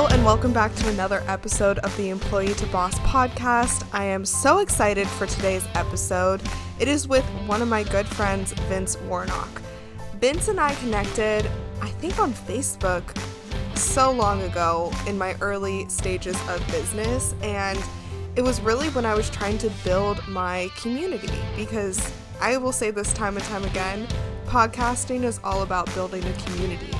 Hello, and welcome back to another episode of the Employee to Boss podcast. I am so excited for today's episode. It is with one of my good friends, Vince Warnock. Vince and I connected, I think, on Facebook so long ago in my early stages of business, and it was really when I was trying to build my community because I will say this time and time again podcasting is all about building a community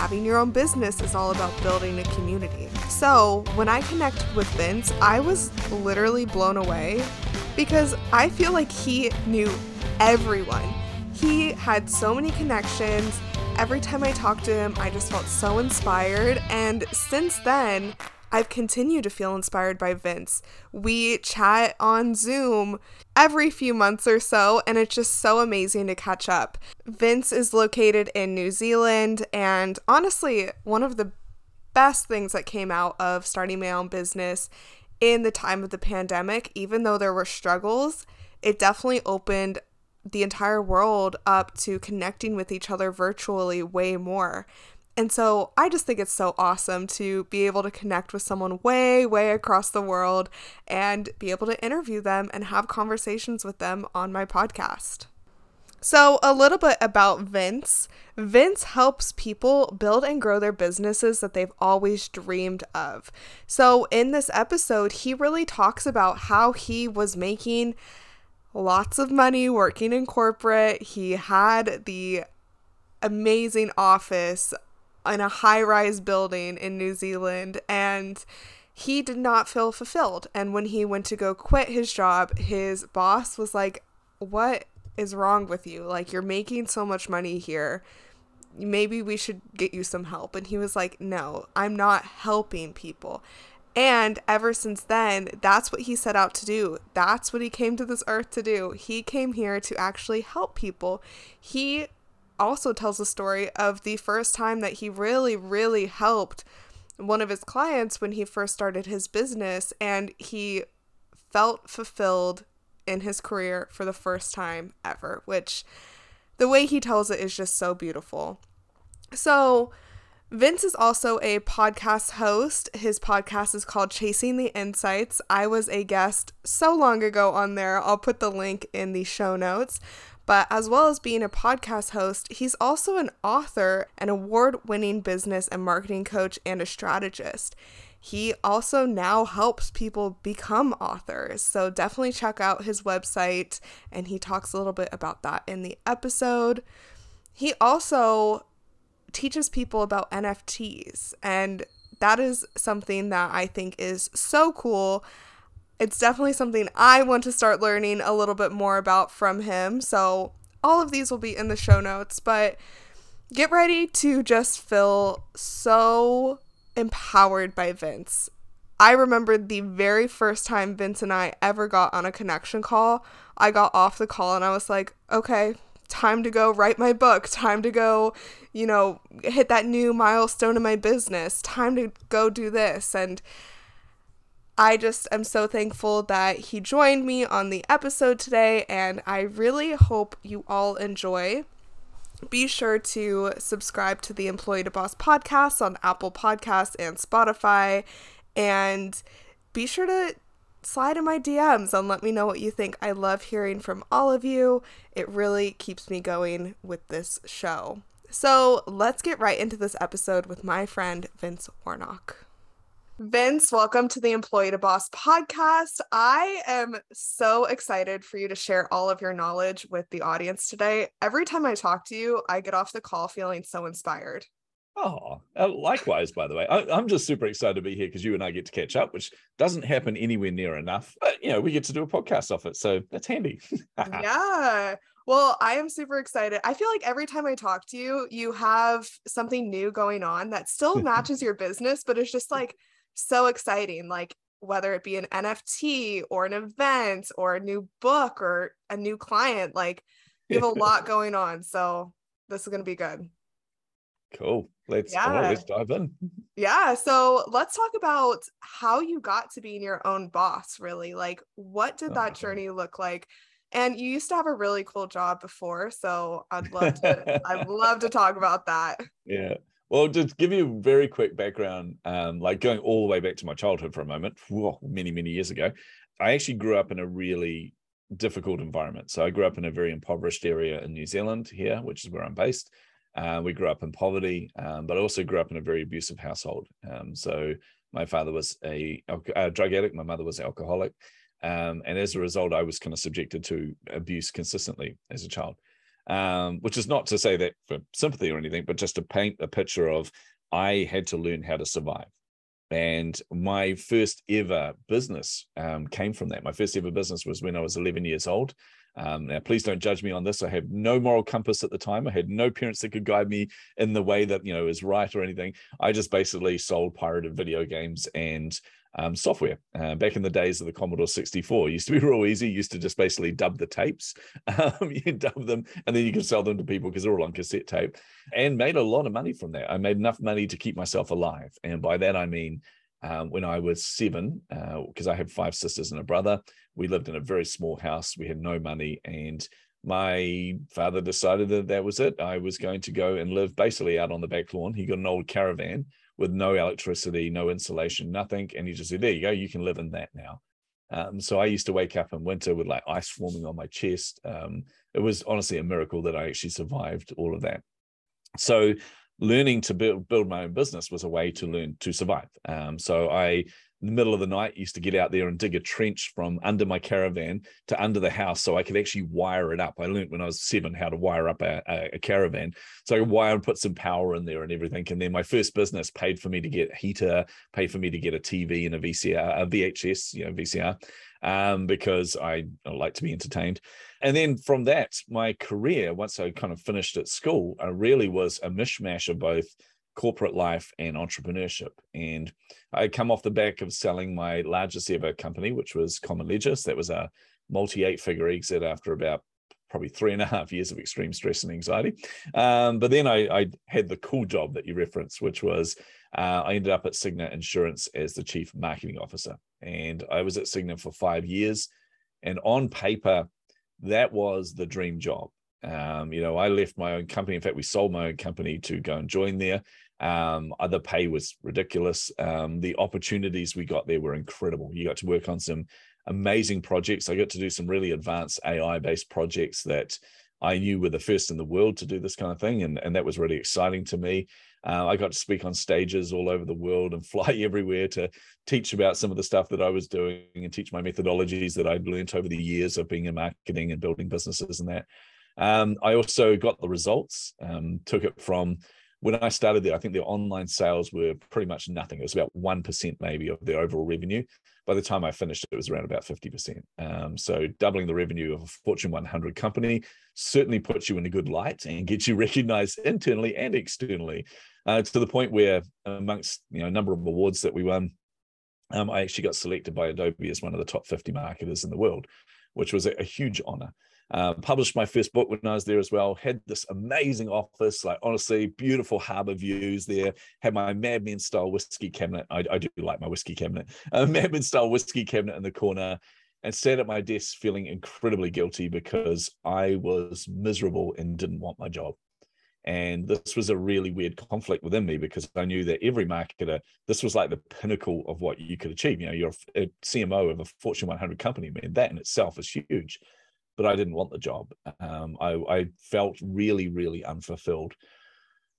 having your own business is all about building a community. So, when I connected with Vince, I was literally blown away because I feel like he knew everyone. He had so many connections. Every time I talked to him, I just felt so inspired. And since then, I've continued to feel inspired by Vince. We chat on Zoom every few months or so, and it's just so amazing to catch up. Vince is located in New Zealand, and honestly, one of the best things that came out of starting my own business in the time of the pandemic, even though there were struggles, it definitely opened the entire world up to connecting with each other virtually way more. And so I just think it's so awesome to be able to connect with someone way, way across the world and be able to interview them and have conversations with them on my podcast. So, a little bit about Vince. Vince helps people build and grow their businesses that they've always dreamed of. So, in this episode, he really talks about how he was making lots of money working in corporate. He had the amazing office in a high rise building in New Zealand and he did not feel fulfilled. And when he went to go quit his job, his boss was like, What is wrong with you? Like, you're making so much money here. Maybe we should get you some help. And he was like, No, I'm not helping people. And ever since then, that's what he set out to do. That's what he came to this earth to do. He came here to actually help people. He also tells a story of the first time that he really, really helped one of his clients when he first started his business and he felt fulfilled in his career for the first time ever, which the way he tells it is just so beautiful. So, Vince is also a podcast host. His podcast is called Chasing the Insights. I was a guest so long ago on there. I'll put the link in the show notes. But as well as being a podcast host, he's also an author, an award winning business and marketing coach, and a strategist. He also now helps people become authors. So definitely check out his website, and he talks a little bit about that in the episode. He also teaches people about NFTs, and that is something that I think is so cool it's definitely something I want to start learning a little bit more about from him. So, all of these will be in the show notes, but get ready to just feel so empowered by Vince. I remember the very first time Vince and I ever got on a connection call. I got off the call and I was like, okay, time to go write my book, time to go, you know, hit that new milestone in my business, time to go do this. And I just am so thankful that he joined me on the episode today, and I really hope you all enjoy. Be sure to subscribe to the Employee to Boss podcast on Apple Podcasts and Spotify, and be sure to slide in my DMs and let me know what you think. I love hearing from all of you. It really keeps me going with this show. So let's get right into this episode with my friend Vince Warnock. Vince, welcome to the Employee to Boss podcast. I am so excited for you to share all of your knowledge with the audience today. Every time I talk to you, I get off the call feeling so inspired. Oh, likewise, by the way. I, am just super excited to be here because you and I get to catch up, which doesn't happen anywhere near enough. But, you know, we get to do a podcast off it. So that's handy. yeah. Well, I am super excited. I feel like every time I talk to you, you have something new going on that still matches your business, but it's just like, so exciting. Like whether it be an NFT or an event or a new book or a new client, like you have a lot going on. So this is going to be good. Cool. Let's, yeah. let's dive in. Yeah. So let's talk about how you got to being your own boss, really. Like, what did that uh-huh. journey look like? And you used to have a really cool job before. So I'd love to, I'd love to talk about that. Yeah Well, to give you a very quick background, um, like going all the way back to my childhood for a moment, whoa, many, many years ago, I actually grew up in a really difficult environment. So I grew up in a very impoverished area in New Zealand here, which is where I'm based. Uh, we grew up in poverty, um, but I also grew up in a very abusive household. Um, so my father was a, a, drug addict, my mother was an alcoholic. Um, and as a result, I was kind of subjected to abuse consistently as a child, um, which is not to say that for sympathy or anything, but just to paint a picture of I had to learn how to survive. And my first ever business um, came from that. My first ever business was when I was 11 years old. Um, now, please don't judge me on this. I had no moral compass at the time. I had no parents that could guide me in the way that you know is right or anything. I just basically sold pirated video games and um, software. Uh, back in the days of the Commodore 64, used to be real easy. Used to just basically dub the tapes. Um, you dub them, and then you could sell them to people because they're all on cassette tape, and made a lot of money from that. I made enough money to keep myself alive, and by that I mean. Um, when I was seven, because uh, I have five sisters and a brother, we lived in a very small house. We had no money, and my father decided that that was it. I was going to go and live basically out on the back lawn. He got an old caravan with no electricity, no insulation, nothing. And he just said, There you go, you can live in that now. Um, so I used to wake up in winter with like ice forming on my chest. Um, it was honestly a miracle that I actually survived all of that. So learning to build build my own business was a way to learn to survive. Um, so I in the middle of the night used to get out there and dig a trench from under my caravan to under the house so I could actually wire it up. I learned when I was seven how to wire up a, a, a caravan. So I could wire and put some power in there and everything. And then my first business paid for me to get a heater, paid for me to get a TV and a VCR, a VHS, you know, VCR, um, because I, I like to be entertained. And then from that, my career, once I kind of finished at school, I really was a mishmash of both corporate life and entrepreneurship. And I come off the back of selling my largest ever company, which was Common Ledger. That was a multi eight figure exit after about probably three and a half years of extreme stress and anxiety. Um, but then I, I, had the cool job that you referenced, which was uh, I ended up at Cigna Insurance as the chief marketing officer. And I was at Cigna for five years. And on paper, that was the dream job. Um, you know, I left my own company. In fact, we sold my own company to go and join there. Um, other pay was ridiculous. Um, the opportunities we got there were incredible. You got to work on some amazing projects. I got to do some really advanced AI based projects that I knew were the first in the world to do this kind of thing. And, and that was really exciting to me. Uh, I got to speak on stages all over the world and fly everywhere to teach about some of the stuff that I was doing and teach my methodologies that I'd learned over the years of being in marketing and building businesses and that. Um, I also got the results, um, took it from when I started there, I think their online sales were pretty much nothing. It was about 1% maybe of their overall revenue. By the time I finished, it was around about 50%. Um, so doubling the revenue of a Fortune 100 company certainly puts you in a good light and gets you recognized internally and externally uh, to the point where amongst you know a number of awards that we won, um, I actually got selected by Adobe as one of the top 50 marketers in the world, which was a, a huge honor. Uh, published my first book when I was there as well. Had this amazing office, like honestly, beautiful harbor views there. Had my Mad Men style whiskey cabinet. I, I do like my whiskey cabinet. A Mad Men style whiskey cabinet in the corner, and sat at my desk feeling incredibly guilty because I was miserable and didn't want my job. And this was a really weird conflict within me because I knew that every marketer, this was like the pinnacle of what you could achieve. You know, you're a CMO of a Fortune 100 company, man, that in itself is huge but I didn't want the job. Um, I, I felt really, really unfulfilled.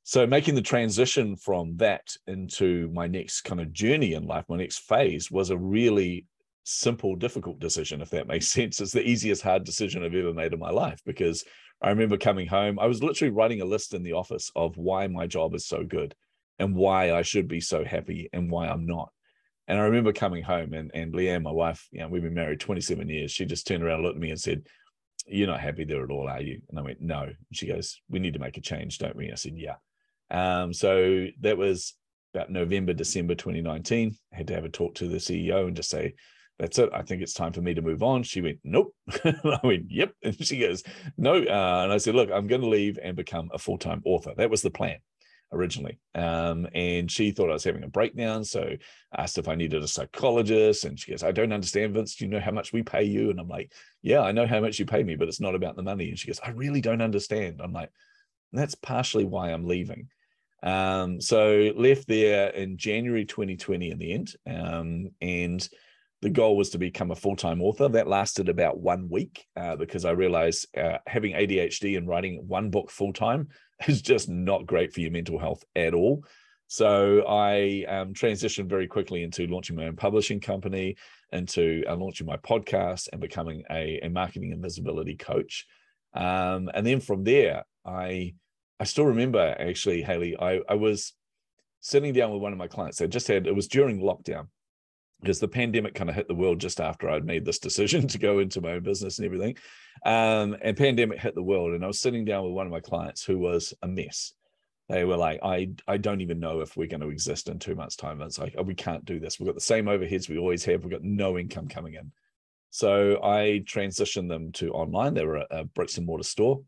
So making the transition from that into my next kind of journey in life, my next phase, was a really simple, difficult decision, if that makes sense. It's the easiest hard decision I've ever made in my life because I remember coming home. I was literally writing a list in the office of why my job is so good and why I should be so happy and why I'm not. And I remember coming home and, and Leanne, my wife, you know, we've been married 27 years. She just turned around and looked at me and said, you're not happy there at all, are you? And I went, no. And she goes, we need to make a change, don't we? I said, yeah. Um, so that was about November, December 2019. I had to have a talk to the CEO and just say, that's it. I think it's time for me to move on. She went, nope. I went, yep. And she goes, no. Uh, and I said, look, I'm going to leave and become a full time author. That was the plan originally. Um, and she thought I was having a breakdown. So asked if I needed a psychologist. And she goes, I don't understand, Vince. Do you know how much we pay you? And I'm like, Yeah, I know how much you pay me, but it's not about the money. And she goes, I really don't understand. I'm like, that's partially why I'm leaving. Um, so left there in January 2020 in the end. Um, and the goal was to become a full-time author. That lasted about one week uh, because I realized uh, having ADHD and writing one book full-time is just not great for your mental health at all. So I um, transitioned very quickly into launching my own publishing company, into uh, launching my podcast, and becoming a, a marketing and visibility coach. Um, and then from there, I I still remember actually, Hayleigh, I, I was sitting down with one of my clients. I just had, it was during lockdown because the pandemic kind of hit the world just after I'd made this decision to go into my own business and everything. Um, and pandemic hit the world. And I was sitting down with one of my clients who was a mess. They were like, I, I don't even know if we're going to exist in two months' time. It's like, oh, we can't do this. We've got the same overheads we always have. We've got no income coming in. So I transitioned them to online. They were a, a bricks and mortar store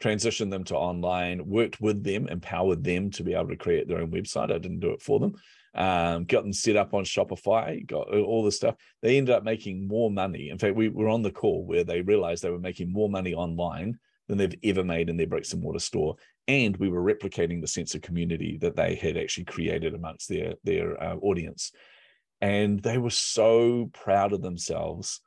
transitioned them to online, worked with them, empowered them to be able to create their own website. I didn't do it for them. Um, got them set up on Shopify, got all the stuff. They ended up making more money. In fact, we were on the call where they realized they were making more money online than they've ever made in their bricks and mortar store. And we were replicating the sense of community that they had actually created amongst their, their uh, audience. And they were so proud of themselves.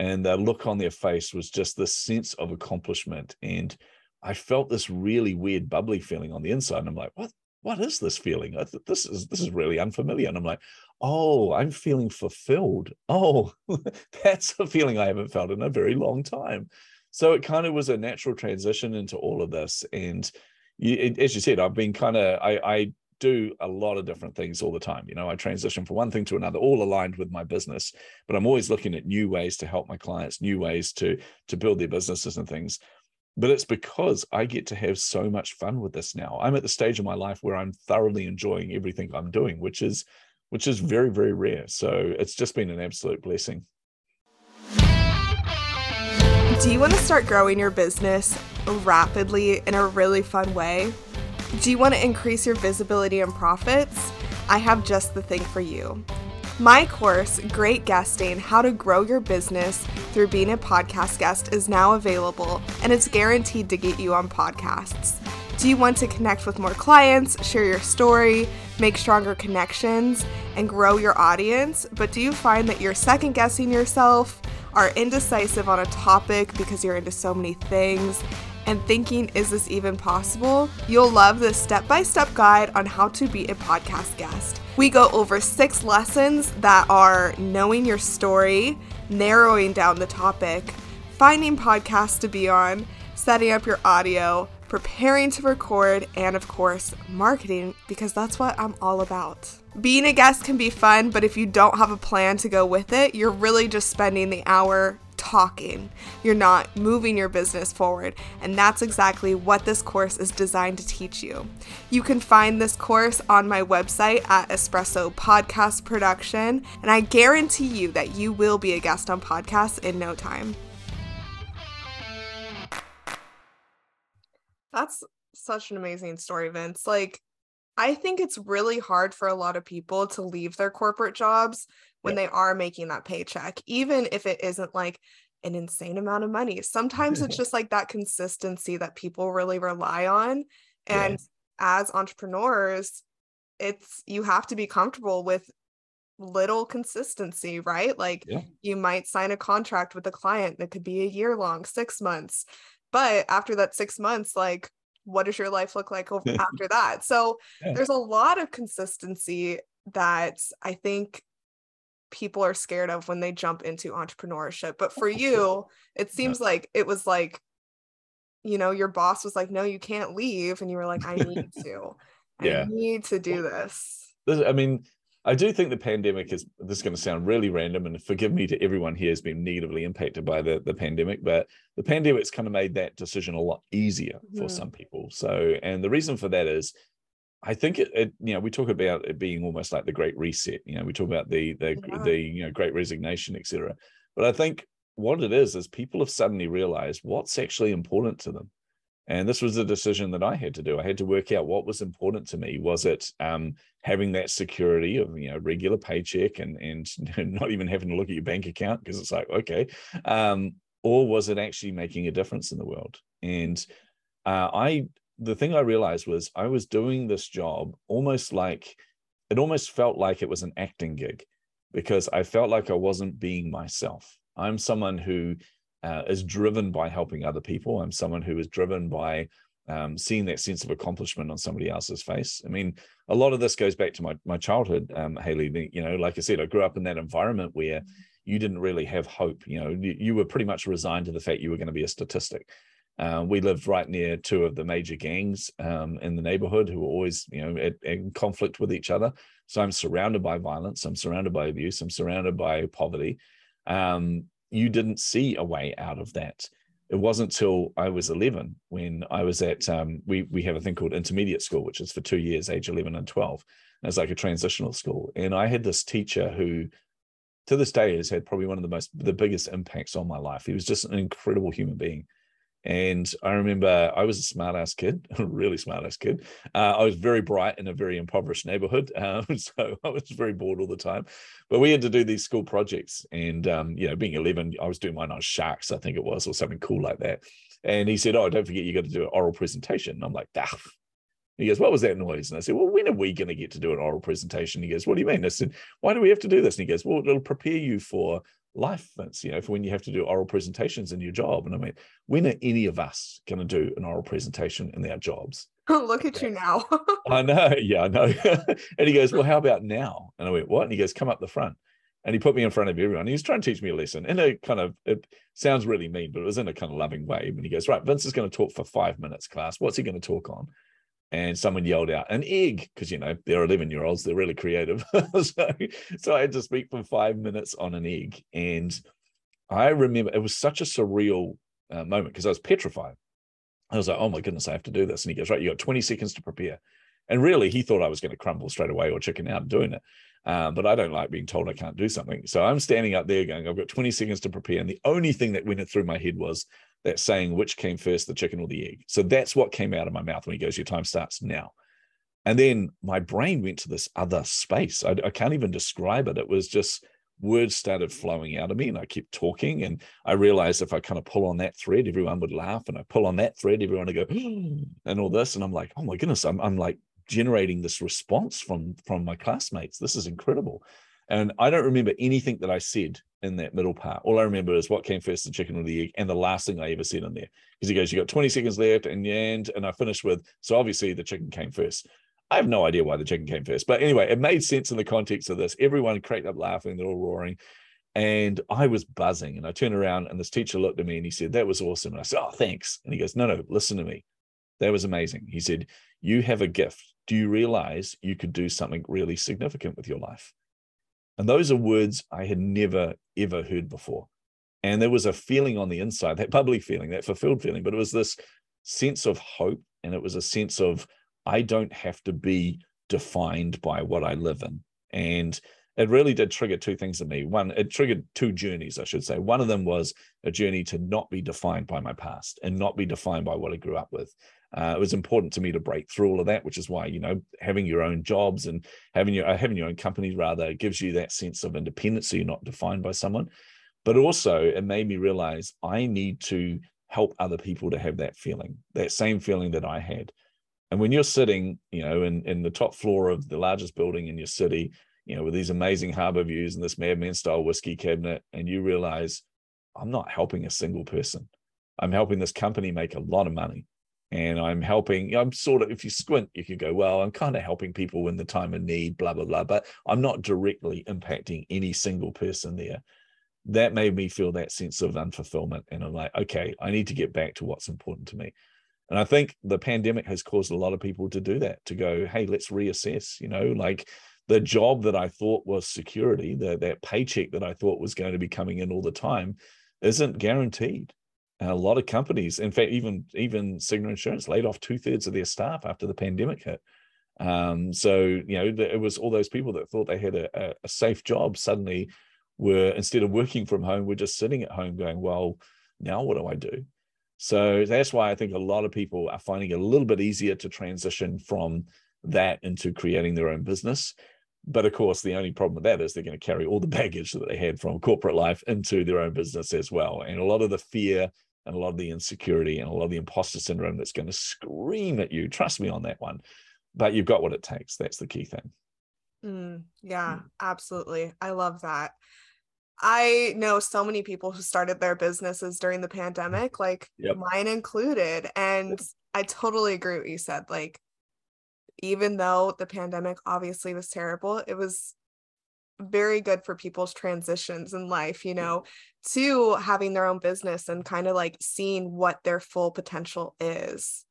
And the look on their face was just this sense of accomplishment and I felt this really weird bubbly feeling on the inside. And I'm like, what? What is this feeling? This is this is really unfamiliar. And I'm like, oh, I'm feeling fulfilled. Oh, that's a feeling I haven't felt in a very long time. So it kind of was a natural transition into all of this. And you, it, as you said, I've been kind of I, I do a lot of different things all the time. You know, I transition from one thing to another, all aligned with my business. But I'm always looking at new ways to help my clients, new ways to to build their businesses and things but it's because I get to have so much fun with this now. I'm at the stage of my life where I'm thoroughly enjoying everything I'm doing, which is which is very very rare. So it's just been an absolute blessing. Do you want to start growing your business rapidly in a really fun way? Do you want to increase your visibility and profits? I have just the thing for you. My course, Great Guesting How to Grow Your Business Through Being a Podcast Guest, is now available and it's guaranteed to get you on podcasts. Do you want to connect with more clients, share your story, make stronger connections, and grow your audience? But do you find that you're second guessing yourself, are indecisive on a topic because you're into so many things, and thinking, is this even possible? You'll love this step by step guide on how to be a podcast guest. We go over six lessons that are knowing your story, narrowing down the topic, finding podcasts to be on, setting up your audio, preparing to record, and of course, marketing because that's what I'm all about. Being a guest can be fun, but if you don't have a plan to go with it, you're really just spending the hour talking. You're not moving your business forward. And that's exactly what this course is designed to teach you. You can find this course on my website at Espresso Podcast Production. And I guarantee you that you will be a guest on podcasts in no time. That's such an amazing story, Vince. Like, I think it's really hard for a lot of people to leave their corporate jobs when they are making that paycheck, even if it isn't like an insane amount of money. Sometimes it's just like that consistency that people really rely on. And yeah. as entrepreneurs, it's you have to be comfortable with little consistency, right? Like yeah. you might sign a contract with a client that could be a year long, six months. But after that six months, like what does your life look like over, after that? So yeah. there's a lot of consistency that I think people are scared of when they jump into entrepreneurship. But for you, it seems yeah. like it was like, you know, your boss was like, no, you can't leave. And you were like, I need to. yeah. I need to do this. I mean, I do think the pandemic is this is going to sound really random, and forgive me to everyone here has been negatively impacted by the, the pandemic, but the pandemic's kind of made that decision a lot easier mm-hmm. for some people. So, and the reason for that is I think it, it, you know, we talk about it being almost like the Great Reset. You know, we talk about the the yeah. the you know Great Resignation, etc. But I think what it is is people have suddenly realized what's actually important to them, and this was a decision that I had to do. I had to work out what was important to me. Was it um, having that security of you know regular paycheck and and not even having to look at your bank account because it's like okay, um, or was it actually making a difference in the world? And uh, I the thing I realized was I was doing this job almost like it almost felt like it was an acting gig because I felt like I wasn't being myself. I'm someone who uh, is driven by helping other people. I'm someone who is driven by um, seeing that sense of accomplishment on somebody else's face. I mean, a lot of this goes back to my my childhood, um, Hayleigh. You know, like I said, I grew up in that environment where you didn't really have hope. You know, you, you were pretty much resigned to the fact you were going to be a statistic. Uh, we lived right near two of the major gangs um, in the neighborhood who were always, you know, at, in conflict with each other. So I'm surrounded by violence. I'm surrounded by abuse. I'm surrounded by poverty. Um, you didn't see a way out of that. It wasn't till I was 11 when I was at um, we we have a thing called intermediate school, which is for two years, age 11 and 12. And it's like a transitional school, and I had this teacher who, to this day, has had probably one of the most the biggest impacts on my life. He was just an incredible human being and I remember I was a smart ass kid, a really smart ass kid. Uh, I was very bright in a very impoverished neighborhood. Um, so I was very bored all the time. But we had to do these school projects. And, um, you know, being 11, I was doing mine on sharks, I think it was, or something cool like that. And he said, Oh, don't forget, you got to do an oral presentation. And I'm like, ah. He goes, What was that noise? And I said, Well, when are we going to get to do an oral presentation? He goes, What do you mean? I said, Why do we have to do this? And he goes, Well, it'll prepare you for life you know for when you have to do oral presentations in your job. And i mean when are any of us going to do an oral presentation in our jobs? Look at you now. I know yeah i know. And he goes well how about now? And i went what? And he goes come up the front. And he put me in front of everyone. He was trying to teach me a lesson. In a kind of it sounds really mean but it was in a kind of loving way. And he goes right vince is going to talk for five minutes class. What's he going to talk on and someone yelled out an egg because you know they're 11 year olds they're really creative so, so i had to speak for five minutes on an egg and i remember it was such a surreal uh, moment because i was petrified i was like oh my goodness i have to do this and he goes right you got 20 seconds to prepare and really he thought i was going to crumble straight away or chicken out doing it um, but I don't like being told I can't do something. So I'm standing up there going, I've got 20 seconds to prepare. And the only thing that went through my head was, that saying which came first, the chicken or the egg. So that's what came out of my mouth when he goes, Your time starts now. And then my brain went to this other space. I, I can't even describe it. It was just words started flowing out of me and I kept talking. And I realized if I kind of pull on that thread, everyone would laugh. And I pull on that thread, everyone would go, and all this. And I'm like, oh my goodness, I'm, I'm like generating this response from from my classmates. This is incredible. And I don't remember anything that I said in that middle part. All I remember is what came first, the chicken or the egg, and the last thing I ever said in there. Because he goes, You got 20 seconds left, and the end. And I finished with, So obviously the chicken came first. I have no idea why the chicken came first. But anyway, it made sense in the context of this. Everyone cracked up laughing, they're all roaring. And I was buzzing. And I turned around, and this teacher looked at me and he said, That was awesome. And I said, Oh, thanks. And he goes, No, no, listen to me. That was amazing. He said, You have a gift. Do you realize you could do something really significant with your life? And those are words I had never, ever heard before. And there was a feeling on the inside, that bubbly feeling, that fulfilled feeling, but it was this sense of hope. And it was a sense of, I don't have to be defined by what I live in. And it really did trigger two things in me. One, it triggered two journeys, I should say. One of them was a journey to not be defined by my past and not be defined by what I grew up with. Uh, it was important to me to break through all of that, which is why you know having your own jobs and having your uh, having your own companies rather gives you that sense of independence, so you're not defined by someone. But also, it made me realize I need to help other people to have that feeling, that same feeling that I had. And when you're sitting, you know, in in the top floor of the largest building in your city, you know, with these amazing harbor views and this Mad Men style whiskey cabinet, and you realize I'm not helping a single person. I'm helping this company make a lot of money and I'm helping. I'm sort of, if you squint, you could go, well, I'm kind of helping people in the time of need, blah, blah, blah, but I'm not directly impacting any single person there. That made me feel that sense of unfulfillment. And I'm like, okay, I need to get back to what's important to me. And I think the pandemic has caused a lot of people to do that, to go, hey, let's reassess, you know, like the job that I thought was security, the, that paycheck that I thought was going to be coming in all the time isn't guaranteed and a lot of companies, in fact, even even Cigna Insurance laid off two thirds of their staff after the pandemic hit. Um, so you know, it was all those people that thought they had a, a safe job suddenly were instead of working from home, were just sitting at home going, "Well, now what do I do?" So that's why I think a lot of people are finding it a little bit easier to transition from that into creating their own business. But of course, the only problem with that is they're going to carry all the baggage that they had from corporate life into their own business as well. And a lot of the fear and a lot of the insecurity and a lot of the imposter syndrome that's going to scream at you. Trust me on that one. But you've got what it takes. That's the key thing. Mm, yeah, mm. absolutely. I love that. I know so many people who started their businesses during the pandemic, like yep. mine included. And yep. I totally agree with what you said. Like, even though the pandemic obviously was terrible, it was very good for people's transitions in life, you know, to having their own business and kind of like seeing what their full potential is.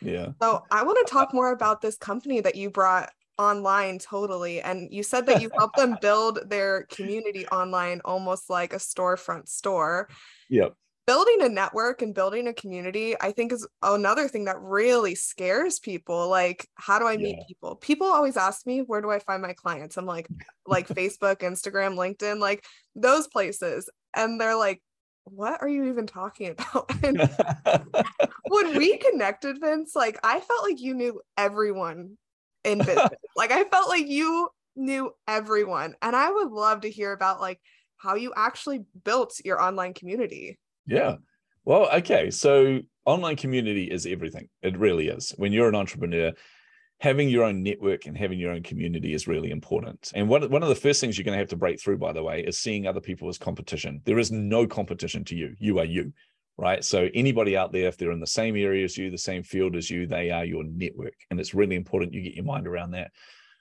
Yeah. So I want to talk more about this company that you brought online totally. And you said that you helped them build their community online almost like a storefront store. Yep building a network and building a community i think is another thing that really scares people like how do i meet yeah. people? People always ask me where do i find my clients? I'm like like facebook instagram linkedin like those places. And they're like what are you even talking about? When we connected vince like i felt like you knew everyone in business. Like i felt like you knew everyone. And i would love to hear about like how you actually built your online community yeah. Well, okay. So online community is everything. It really is. When you're an entrepreneur, having your own network and having your own community is really important. And one, one of the first things you're going to have to break through, by the way, is seeing other people as competition. There is no competition to you. You are you, right? So anybody out there, if they're in the same area as you, the same field as you, they are your network. And it's really important you get your mind around that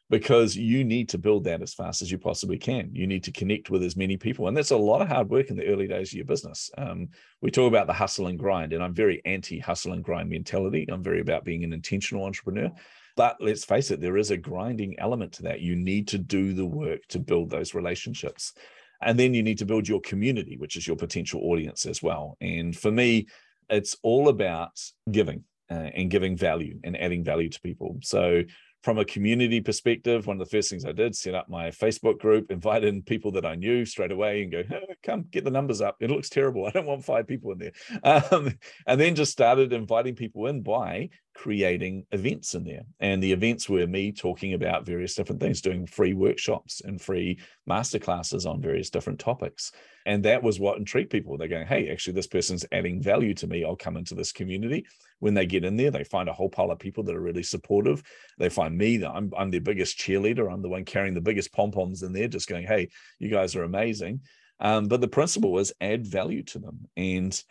because you need to build that as fast as you possibly can. You need to connect with as many people. And that's a lot of hard work in the early days of your business. Um, we talk about the hustle and grind, and I'm very anti hustle and grind mentality. I'm very about being an intentional entrepreneur. But let's face it, there is a grinding element to that. You need to do the work to build those relationships. And then you need to build your community, which is your potential audience as well. And for me, it's all about giving uh, and giving value and adding value to people. So from a community perspective, one of the first things I did, set up my Facebook group, invite in people that I knew straight away and go, come get the numbers up. It looks terrible. I don't want five people in there. Um, and then just started inviting people in by creating events in there. And the events were me talking about various different things, doing free workshops and free masterclasses on various different topics. And that was what intrigued people. They're going, hey, actually, this person's adding value to me. I'll come into this community. When they get in there, they find a whole pile of people that are really supportive. They find me that I'm, I'm their biggest cheerleader. I'm the one carrying the biggest pom poms in there, just going, hey, you guys are amazing. Um, but the principle is add value to them. And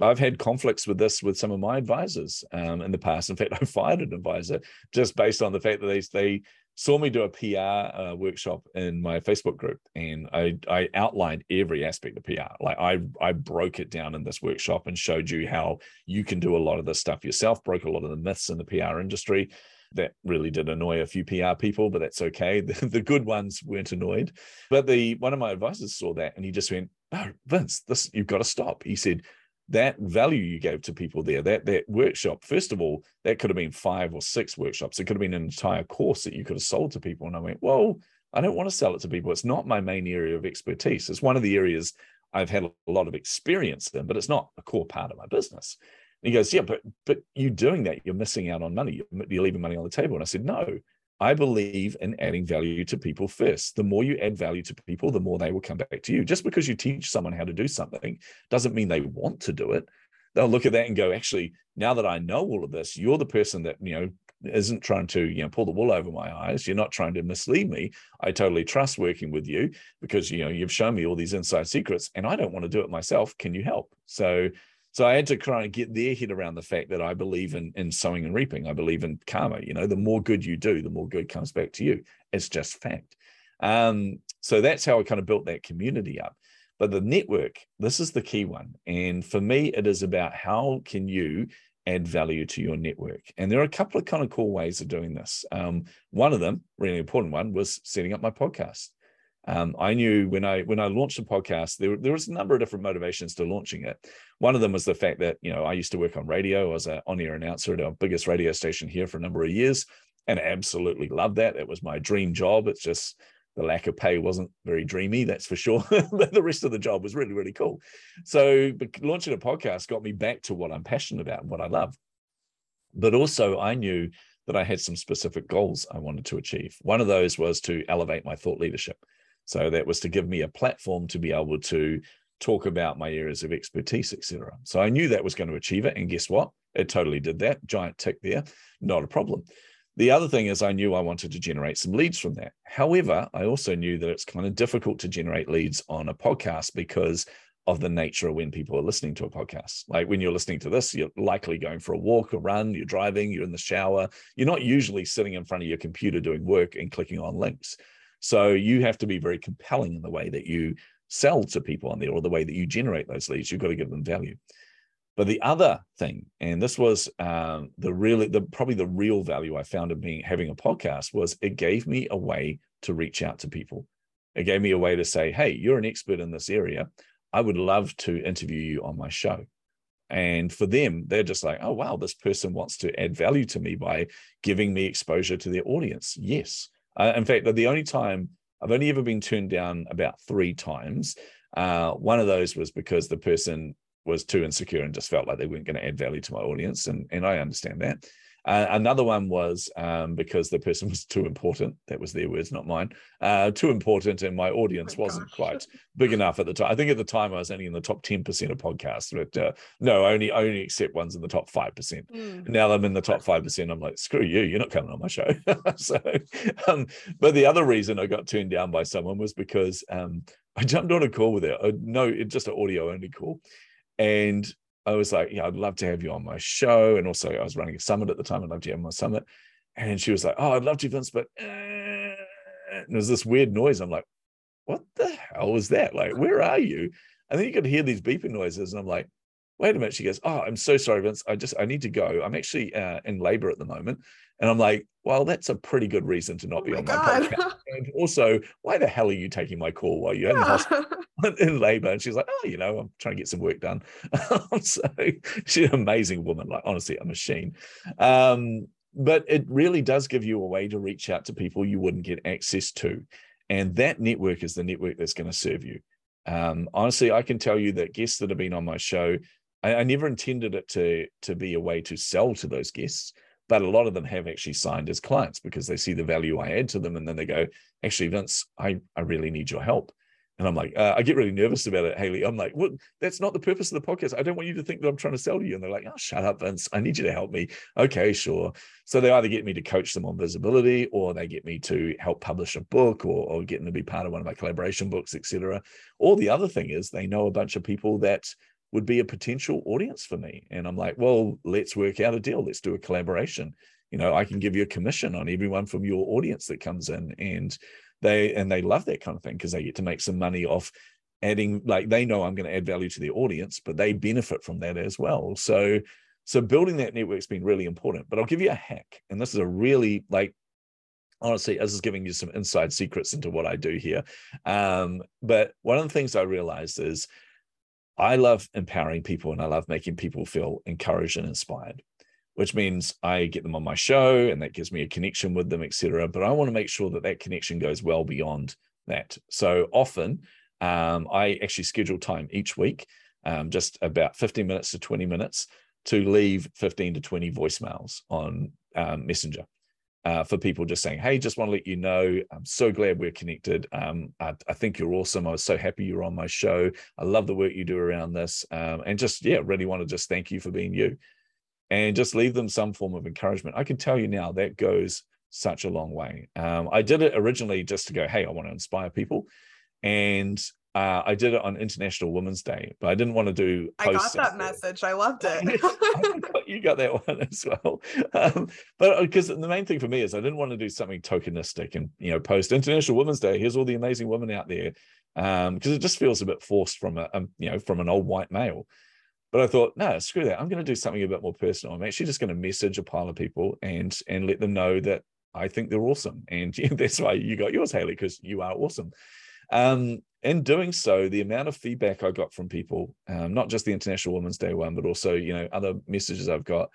I've had conflicts with this with some of my advisors um, in the past. In fact, I fired an advisor just based on the fact that they they saw me do a PR uh, workshop in my Facebook group, and I I outlined every aspect of PR. Like I I broke it down in this workshop and showed you how you can do a lot of this stuff yourself. Broke a lot of the myths in the PR industry. That really did annoy a few PR people, but that's okay. The, the good ones weren't annoyed. But the one of my advisors saw that and he just went, "Oh, Vince, this you've got to stop." He said that value you gave to people there, that that workshop, first of all, that could have been five or six workshops. It could have been an entire course that you could have sold to people. And I went, well, I don't want to sell it to people. It's not my main area of expertise. It's one of the areas I've had a lot of experience in, but it's not a core part of my business. And he goes, yeah, but but you doing that, you're missing out on money. You're, you're leaving money on the table. And I said, no, I believe in adding value to people first. The more you add value to people, the more they will come back to you. Just because you teach someone how to do something doesn't mean they want to do it. They'll look at that and go, actually, now that I know all of this, you're the person that, you know, isn't trying to, you know, pull the wool over my eyes. You're not trying to mislead me. I totally trust working with you because, you know, you've shown me all these inside secrets and I don't want to do it myself. Can you help? So so I had to kind of get their head around the fact that I believe in in sowing and reaping. I believe in karma. You know, the more good you do, the more good comes back to you. It's just fact. Um, so that's how I kind of built that community up. But the network, this is the key one. And for me, it is about how can you add value to your network. And there are a couple of kind of cool ways of doing this. Um, one of them, really important one, was setting up my podcast. Um, I knew when I when I launched the podcast, there, there was a number of different motivations to launching it. One of them was the fact that you know I used to work on radio. I was an on-air announcer at our biggest radio station here for a number of years, and I absolutely loved that. It was my dream job. It's just the lack of pay wasn't very dreamy, that's for sure. but the rest of the job was really really cool. So launching a podcast got me back to what I'm passionate about and what I love. But also, I knew that I had some specific goals I wanted to achieve. One of those was to elevate my thought leadership. So that was to give me a platform to be able to talk about my areas of expertise, etc. So I knew that was going to achieve it. And guess what? It totally did that. Giant tick there, not a problem. The other thing is, I knew I wanted to generate some leads from that. However, I also knew that it's kind of difficult to generate leads on a podcast because of the nature of when people are listening to a podcast. Like when you're listening to this, you're likely going for a walk, a run, you're driving, you're in the shower. You're not usually sitting in front of your computer doing work and clicking on links. So you have to be very compelling in the way that you sell to people on there or the way that you generate those leads. You've got to give them value. But the other thing, and this was um, the really, the probably the real value I found of being having a podcast was it gave me a way to reach out to people. It gave me a way to say, "Hey, you're an expert in this area. I would love to interview you on my show." And for them, they're just like, "Oh wow, this person wants to add value to me by giving me exposure to their audience." Yes, uh, in fact, the only time I've only ever been turned down about three times. Uh, one of those was because the person was too insecure and just felt like they weren't going to add value to my audience, and and I understand that. Uh, another one was um, because the person was too important. That was their words, not mine. Uh, too important, and my audience oh my wasn't quite big enough at the time. I think at the time I was only in the top ten percent of podcasts, but uh, no, only only accept ones in the top five percent. Mm. Now I'm in the top five percent. I'm like, screw you, you're not coming on my show. so, um, but the other reason I got turned down by someone was because um, I jumped on a call with her. Uh, no, it's just an audio only call, and I was like, yeah, I'd love to have you on my show. And also, I was running a summit at the time. I'd love to have my summit. And she was like, oh, I'd love to, Vince, but uh, and there was this weird noise. I'm like, what the hell was that? Like, where are you? And then you could hear these beeping noises. And I'm like, wait a minute. She goes, oh, I'm so sorry, Vince. I just, I need to go. I'm actually uh, in labor at the moment. And I'm like, well, that's a pretty good reason to not oh be my on my God. podcast. And also, why the hell are you taking my call while you're in the hospital in labor? And she's like, oh, you know, I'm trying to get some work done. so she's an amazing woman, like honestly, a machine. Um, but it really does give you a way to reach out to people you wouldn't get access to. And that network is the network that's going to serve you. Um, honestly, I can tell you that guests that have been on my show, I, I never intended it to, to be a way to sell to those guests but a lot of them have actually signed as clients because they see the value I add to them, and then they go, "Actually, Vince, I I really need your help." And I'm like, uh, I get really nervous about it, Hayleigh. I'm like, well, that's not the purpose of the podcast. I don't want you to think that I'm trying to sell to you. And they're like, oh, shut up, Vince. I need you to help me. Okay, sure. So they either get me to coach them on visibility, or they get me to help publish a book, or, or get them to be part of one of my collaboration books, etc. Or the other thing is they know a bunch of people that would be a potential audience for me. And I'm like, well, let's work out a deal. Let's do a collaboration. You know, I can give you a commission on everyone from your audience that comes in. And they and they love that kind of thing because they get to make some money off adding, like they know I'm going to add value to their audience, but they benefit from that as well. So so building that network's been really important. But I'll give you a hack. And this is a really like honestly, this is giving you some inside secrets into what I do here. Um, but one of the things I realized is I love empowering people and I love making people feel encouraged and inspired, which means I get them on my show and that gives me a connection with them, etc. But I want to make sure that that connection goes well beyond that. So often, um, I actually schedule time each week, um, just about 15 minutes to 20 minutes, to leave 15 to 20 voicemails on um, Messenger uh, for people just saying, Hey, just want to let you know, I'm so glad we're connected. Um, I, I, think you're awesome. I was so happy you're on my show. I love the work you do around this. Um, and just, yeah, really want to just thank you for being you and just leave them some form of encouragement. I can tell you now that goes such a long way. Um, I did it originally just to go, Hey, I want to inspire people. And uh, I did it on International Women's Day, but I didn't want to do. I got that message. I loved it. you got that one as well. Um, but because uh, the main thing for me is I didn't want to do something tokenistic and you know post International Women's Day. Here's all the amazing women out there, because um, it just feels a bit forced from a um, you know from an old white male. But I thought, no, screw that. I'm going to do something a bit more personal. I'm actually just going to message a pile of people and and let them know that I think they're awesome, and that's why you got yours, Hayleigh, because you are awesome. Um, in doing so, the amount of feedback I got from people, um, not just the International Women's Day one, but also you know other messages I've got,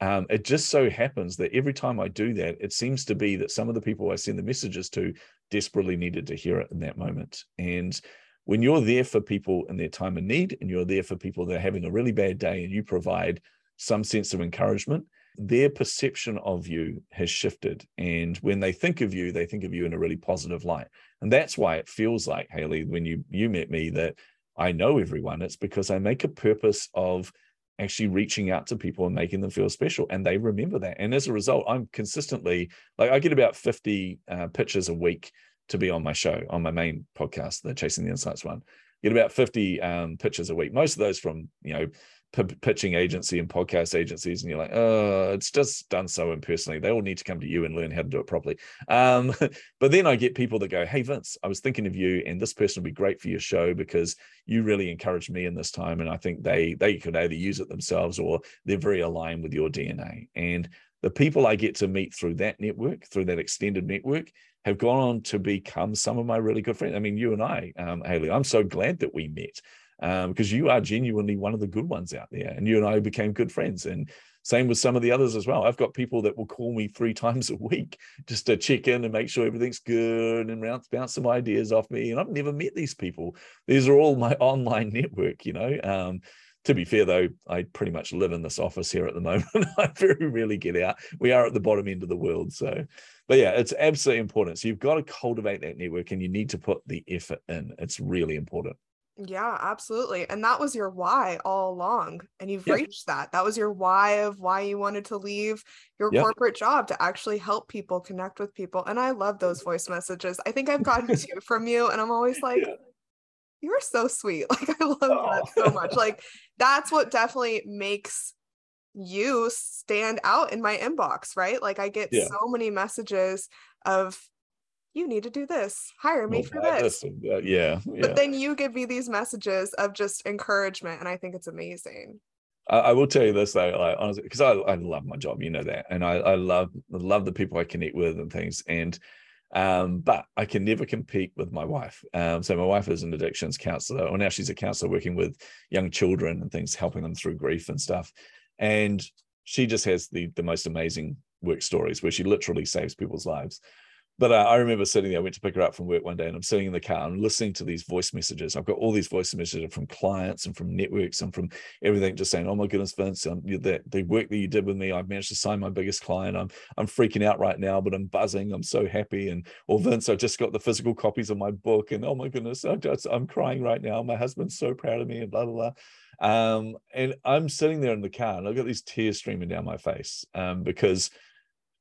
um, it just so happens that every time I do that, it seems to be that some of the people I send the messages to desperately needed to hear it in that moment. And when you're there for people in their time of need, and you're there for people that are having a really bad day, and you provide some sense of encouragement, their perception of you has shifted. And when they think of you, they think of you in a really positive light. And that's why it feels like, Hayleigh, when you you met me, that I know everyone. It's because I make a purpose of actually reaching out to people and making them feel special and they remember that and as a result i'm consistently like i get about 50 uh, pitches a week to be on my show on my main podcast the chasing the insights one get about 50 um, pitches a week. Most of those from you know p- pitching agency and podcast agencies and you're like oh it's just done so impersonally. They all need to come to you and learn how to do it properly. Um, but then i get people that go hey vince i was thinking of you and this person would be great for your show because you really encouraged me in this time and i think they they could either use it themselves or they're very aligned with your dna and the people i get to meet through that network through that extended network have gone on to become some of my really good friends. I mean, you and I, um, Hayleigh, I'm so glad that we met um, because you are genuinely one of the good ones out there. And you and I became good friends. And same with some of the others as well. I've got people that will call me three times a week just to check in and make sure everything's good and bounce, bounce some ideas off me. And I've never met these people. These are all my online network, you know. Um, to be fair though i pretty much live in this office here at the moment i very rarely get out we are at the bottom end of the world so but yeah it's absolutely important so you've got to cultivate that network and you need to put the effort in it's really important yeah, absolutely. And that was your why all along. And you've yeah. reached that. That was your why of why you wanted to leave your yeah. corporate job to actually help people connect with people. And I love those voice messages. I think I've gotten two from you, and I'm always like, yeah. you're so sweet. Like, I love oh. that so much. Like, that's what definitely makes you stand out in my inbox, right? Like, I get so many messages of you need to do this hire me for this. Yeah, yeah, but then you give me these messages of just encouragement and i think it's amazing I, I will tell you this though, like honestly, because I, I love my job, you know that, and I, I love love the people I connect with and things, and um, but I can never compete with my wife. Um, so my wife is an addictions counselor, or now she's a counselor working with young children and things, helping them through grief and stuff, and she just has the the most amazing work stories where she literally saves people's lives. But uh, I remember sitting there. I went to pick her up from work one day, and I'm sitting in the car and listening to these voice messages. I've got all these voice messages from clients and from networks and from everything, just saying, "Oh my goodness, Vince, um, the work that you did with me, I've managed to sign my biggest client. I'm I'm freaking out right now, but I'm buzzing. I'm so happy." And or Vince, I just got the physical copies of my book, and oh my goodness, I just I'm crying right now. My husband's so proud of me, and blah blah blah. Um, and I'm sitting there in the car, and I've got these tears streaming down my face um, because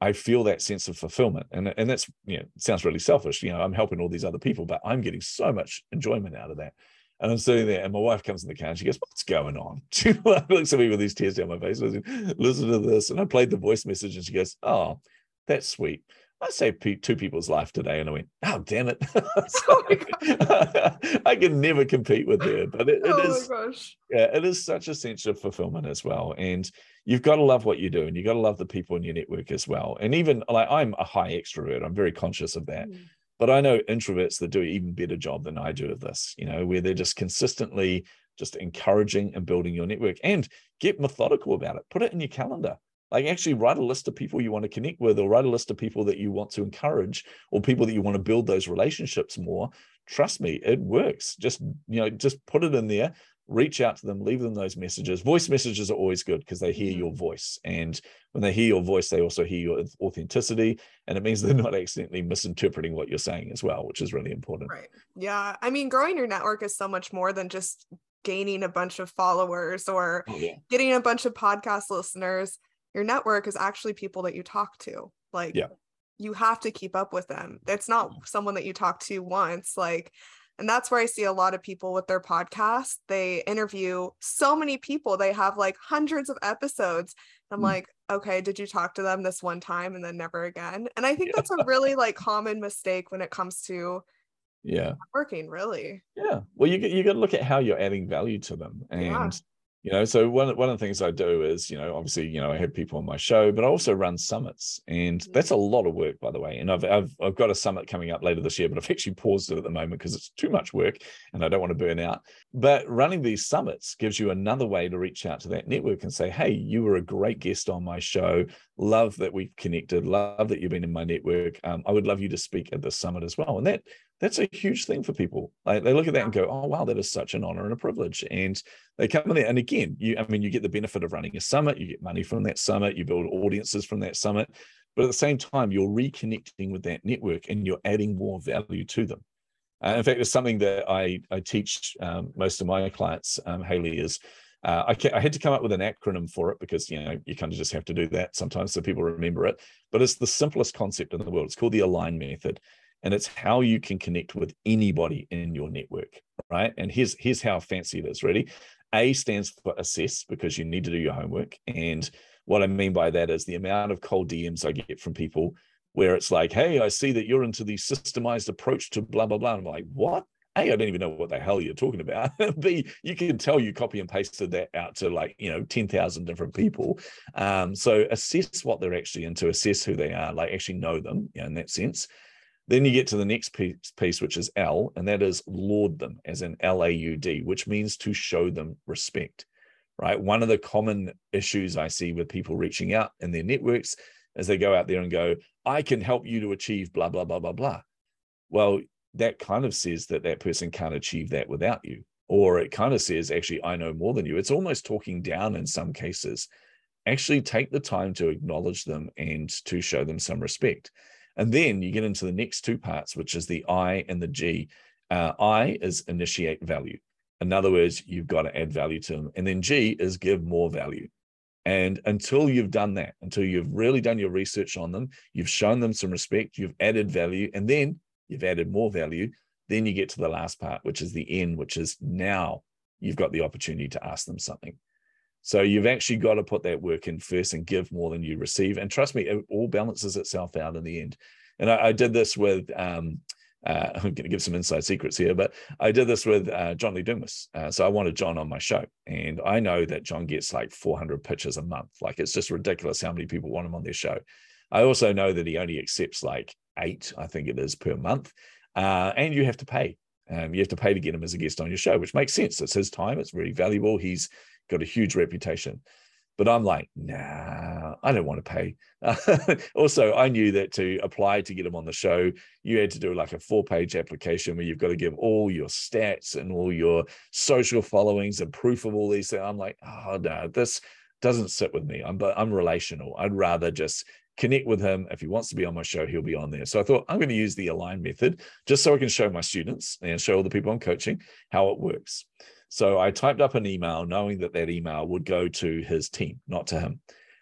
I feel that sense of fulfillment. And, and that's, you know, sounds really selfish. You know, I'm helping all these other people, but I'm getting so much enjoyment out of that. And I'm sitting there, and my wife comes in the car and she goes, What's going on? She looks at me with these tears down my face. Listen to this. And I played the voice message, and she goes, Oh, that's sweet. I saved two people's life today, and I went, "Oh, damn it! oh I can never compete with her." But it, it oh is, yeah, it is such a sense of fulfillment as well. And you've got to love what you do and you've got to love the people in your network as well. And even like I'm a high extrovert, I'm very conscious of that. Mm. But I know introverts that do an even better job than I do of this, you know, where they're just consistently just encouraging and building your network and get methodical about it. Put it in your calendar. Like actually write a list of people you want to connect with or write a list of people that you want to encourage or people that you want to build those relationships more. Trust me, it works. Just, you know, just put it in there reach out to them, leave them those messages. Voice messages are always good because they hear mm-hmm. your voice. And when they hear your voice, they also hear your authenticity. And it means they're not accidentally misinterpreting what you're saying as well, which is really important. Right. Yeah. I mean, growing your network is so much more than just gaining a bunch of followers or oh, yeah. getting a bunch of podcast listeners. Your network is actually people that you talk to. Like, yeah. you have to keep up with them. It's not mm. someone that you talk to once. Like, and that's where I see a lot of people with their podcast. They interview so many people, they have like hundreds of episodes. I'm mm. like, okay, did you talk to them this one time and then never again? And I think yeah. that's a really like common mistake when it comes to yeah working really yeah well you you got to look at how you're adding value to them and you know so one, one of the things i do is you know obviously you know i have people on my show but i also run summits and mm. that's a lot of work by the way and i've i've, I've got a summit coming up later this year but i've actually paused it at the moment because it's too much work and i don't want to burn out. But running these summits gives you another way to reach out to that network and say hey you were a great guest on my show. Love that we've connected. Love that you've been in my network. Um, i would love you to speak at the summit as well. And that that's a huge thing for people. Like they look at that and go, "Oh wow, that is such an honor and a privilege." And they come in there, and again, you, I mean, you get the benefit of running a summit, you get money from that summit, you build audiences from that summit, but at the same time, you're reconnecting with that network and you're adding more value to them. Uh, in fact, it's something that I I teach um, most of my clients. Um, Hayleigh is uh, I, I, had to come up with an acronym for it because you know you kind of just have to do that sometimes so people remember it. But it's the simplest concept in the world. It's called the Align method, and it's how you can connect with anybody in your network, right? And here's here's how fancy it is. Ready? A stands for assess because you need to do your homework, and what I mean by that is the amount of cold DMs I get from people where it's like, "Hey, I see that you're into the systemized approach to blah blah blah." I'm like, "What?" A, I don't even know what the hell you're talking about. B, you can tell you copy and pasted that out to like, you know, 10,000 different people. Um, so assess what they're actually into, assess who they are, like actually know them you know, in that sense. Then you get to the next piece, piece, which is L, and that is laud them, as in L A U D, which means to show them respect, right? One of the common issues I see with people reaching out in their networks is they go out there and go, I can help you to achieve blah, blah, blah, blah, blah. Well, that kind of says that that person can't achieve that without you or it kind of says actually i know more than you it's almost talking down in some cases actually take the time to acknowledge them and to show them some respect and then you get into the next two parts which is the i and the g uh, i is initiate value in other words you've got to add value to them and then g is give more value and until you've done that until you've really done your research on them you've shown them some respect you've added value and then you've added more value. Then you get to the last part, which is the end, which is now you've got the opportunity to ask them something. So you've actually got to put that work in first and give more than you receive. And trust me, it all balances itself out in the end. And I, I did this with, um, uh, I'm going to give some inside secrets here, but I did this with uh, John Lee Dumas. Uh, so I wanted John on my show. And I know that John gets like 400 pitches a month. Like it's just ridiculous how many people want him on their show. I also know that he only accepts like eight, I think it is, per month. Uh, and you have to pay. Um, you have to pay to get him as a guest on your show, which makes sense. It's his time. It's very valuable. He's got a huge reputation. But I'm like, nah, I don't want to pay. also, I knew that to apply to get him on the show, you had to do like a four page application where you've got to give all your stats and all your social followings and proof of all these things. I'm like, oh, no, this doesn't sit with me. I'm, I'm relational. I'd rather just connect with him. If he wants to be on my show, he'll be on there. So I thought I'm going to use the align method just so I can show my students and show all the people I'm coaching how it works. So I typed up an email knowing that that email would go to his team, not to him.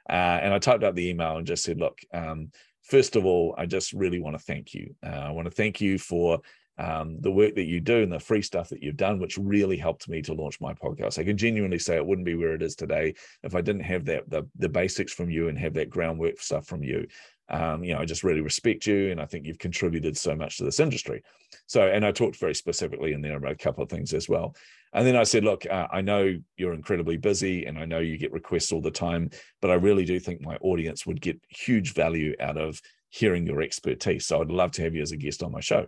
Uh, and I typed up the email and just said, look, um, first of all, I just really want to thank you. Uh, I want to thank you for um, the work that you do and the free stuff that you've done, which really helped me to launch my podcast. I can genuinely say it wouldn't be where it is today if I didn't have that the, the basics from you and have that groundwork stuff from you. Um, you know, I just really respect you, and I think you've contributed so much to this industry. So, and I talked very specifically in there about a couple of things as well. And then I said, look, uh, I know you're incredibly busy, and I know you get requests all the time, but I really do think my audience would get huge value out of hearing your expertise. So, I'd love to have you as a guest on my show.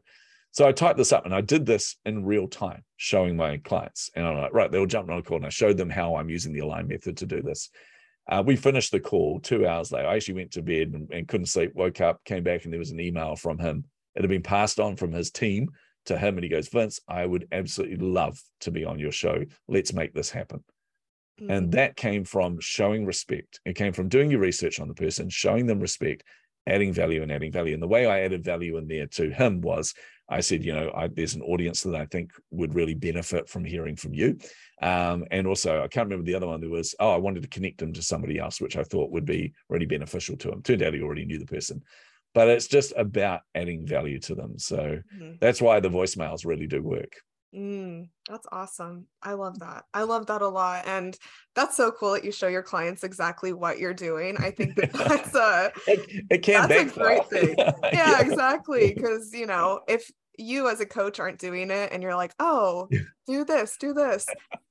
So I typed this up and I did this in real time, showing my clients. And I'm like, right, they'll jump on a call and I showed them how I'm using the align method to do this. Uh, we finished the call two hours later. I actually went to bed and, and, couldn't sleep, woke up, came back, and there was an email from him. It had been passed on from his team to him. And he goes, Vince, I would absolutely love to be on your show. Let's make this happen. Mm-hmm. And mm. that came from showing respect. It came from doing your research on the person, showing them respect, adding value and adding value. And the way I added value in there to him was I said, you know, I, there's an audience that I think would really benefit from hearing from you. Um, and also, I can't remember the other one. There was, oh, I wanted to connect him to somebody else, which I thought would be really beneficial to him. Turned out he already knew the person, but it's just about adding value to them. So mm-hmm. that's why the voicemails really do work. Mm, that's awesome. I love that. I love that a lot. And that's so cool that you show your clients exactly what you're doing. I think that that's a, it, it can that's a great thing. Yeah, yeah. exactly. Because, you know, if you as a coach aren't doing it and you're like, oh, do this, do this,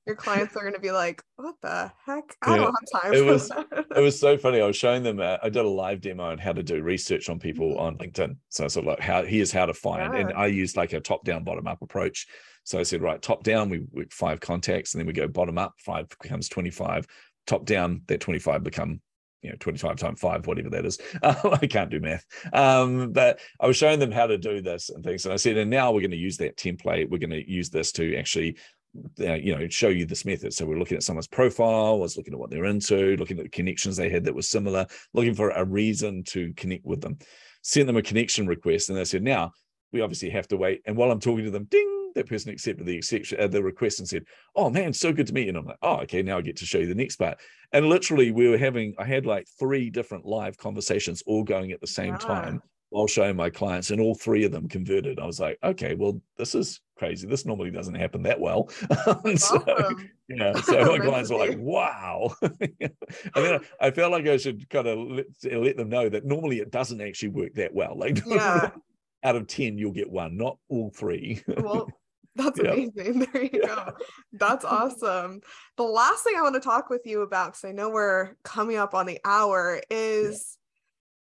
your clients are going to be like, what the heck? I yeah. don't have time it was, that. It was so funny. I was showing them, uh, I did a live demo on how to do research on people mm-hmm. on LinkedIn. So sort of like how here's how to find, yeah. and I used like a top down, bottom up approach. So I said, right, top down, we, we five contacts, and then we go bottom up, five becomes 25. Top down, that 25 become you know 25 times 5 whatever that is. I can't do math. Um, but i was showing them how to do this and things and i said and now we're going to use that template. We're going to use this to actually uh, you know show you this method. So we're looking at someone's profile was looking at what they're into looking at the connections they had that was similar looking for a reason to connect with them. Sent them a connection request and they said now we obviously have to wait. And while I'm talking to them, ding, that person accepted the exception, uh, the request and said, "Oh man, so good to meet you." And I'm like, "Oh, okay, now I get to show you the next part." And literally, we were having, I had like three different live conversations all going at the same yeah. time while showing my clients, and all three of them converted. I was like, "Okay, well, this is crazy. This normally doesn't happen that well." so, yeah, so my clients were like, "Wow!" and then I, I, felt like I should kind of let, let, them know that normally it doesn't actually work that well. Like, yeah out of 10 you'll get one not all three well that's amazing there you go that's awesome the last thing i want to talk with you about because i know we're coming up on the hour is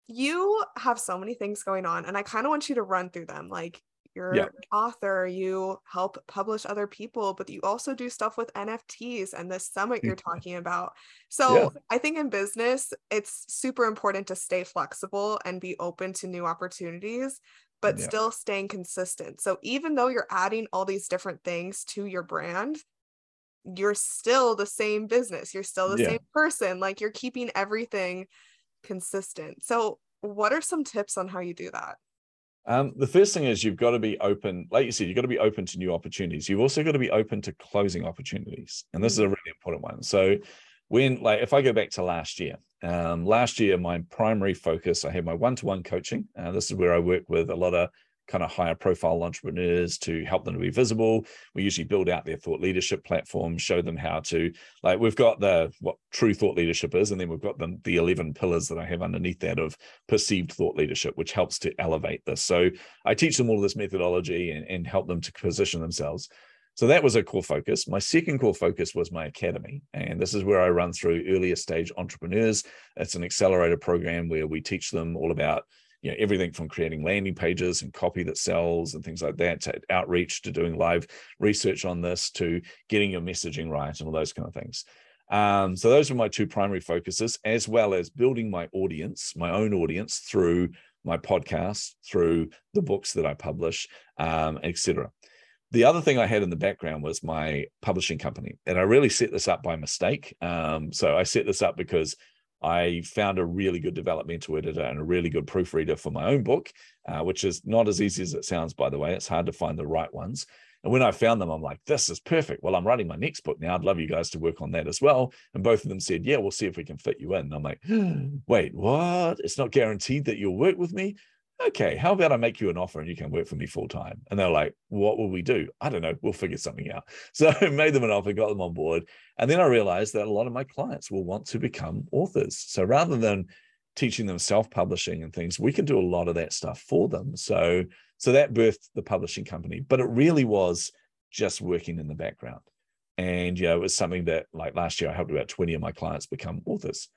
yeah. you have so many things going on and i kind of want you to run through them like you're yeah. an author, you help publish other people, but you also do stuff with NFTs and this summit you're talking about. So yeah. I think in business, it's super important to stay flexible and be open to new opportunities but yeah. still staying consistent. So even though you're adding all these different things to your brand, you're still the same business. You're still the yeah. same person. Like you're keeping everything consistent. So what are some tips on how you do that? Um, the first thing is you've got to be open, like you said, you've got to be open to new opportunities. You've also got to be open to closing opportunities. And this mm-hmm. is a really important one. So when like if I go back to last year, um, last year my primary focus I had my one-to-one coaching. Uh, this is where I work with a lot of kind of higher profile entrepreneurs to help them to be visible. We usually build out their thought leadership platform, show them how to like we've got the what true thought leadership is, and then we've got the, the 11 pillars that I have underneath that of perceived thought leadership, which helps to elevate this. So I teach them all this methodology and, and help them to position themselves. So that was a core focus. My second core focus was my academy. And this is where I run through earlier stage entrepreneurs. It's an accelerator program where we teach them all about you know, everything from creating landing pages and copy that sells and things like that to outreach to doing live research on this to getting your messaging right and all those kind of things. Um, so those were my two primary focuses, as well as building my audience, my own audience through my podcast, through the books that I publish, um, etc. The other thing I had in the background was my publishing company, and I really set this up by mistake. Um, so I set this up because I found a really good developmental editor and a really good proofreader for my own book, uh, which is not as easy as it sounds, by the way. It's hard to find the right ones. And when I found them, I'm like, this is perfect. Well, I'm writing my next book now. I'd love you guys to work on that as well. And both of them said, yeah, we'll see if we can fit you in. And I'm like, wait, what? It's not guaranteed that you'll work with me okay, how about I make you an offer and you can work for me full time? And they're like, what will we do? I don't know. We'll figure something out. So I made them an offer, got them on board. And then I realized that a lot of my clients will want to become authors. So rather than teaching them self-publishing and things, we can do a lot of that stuff for them. So, so that birthed the publishing company, but it really was just working in the background. And, you know, it was something that like last year, I helped about 20 of my clients become authors.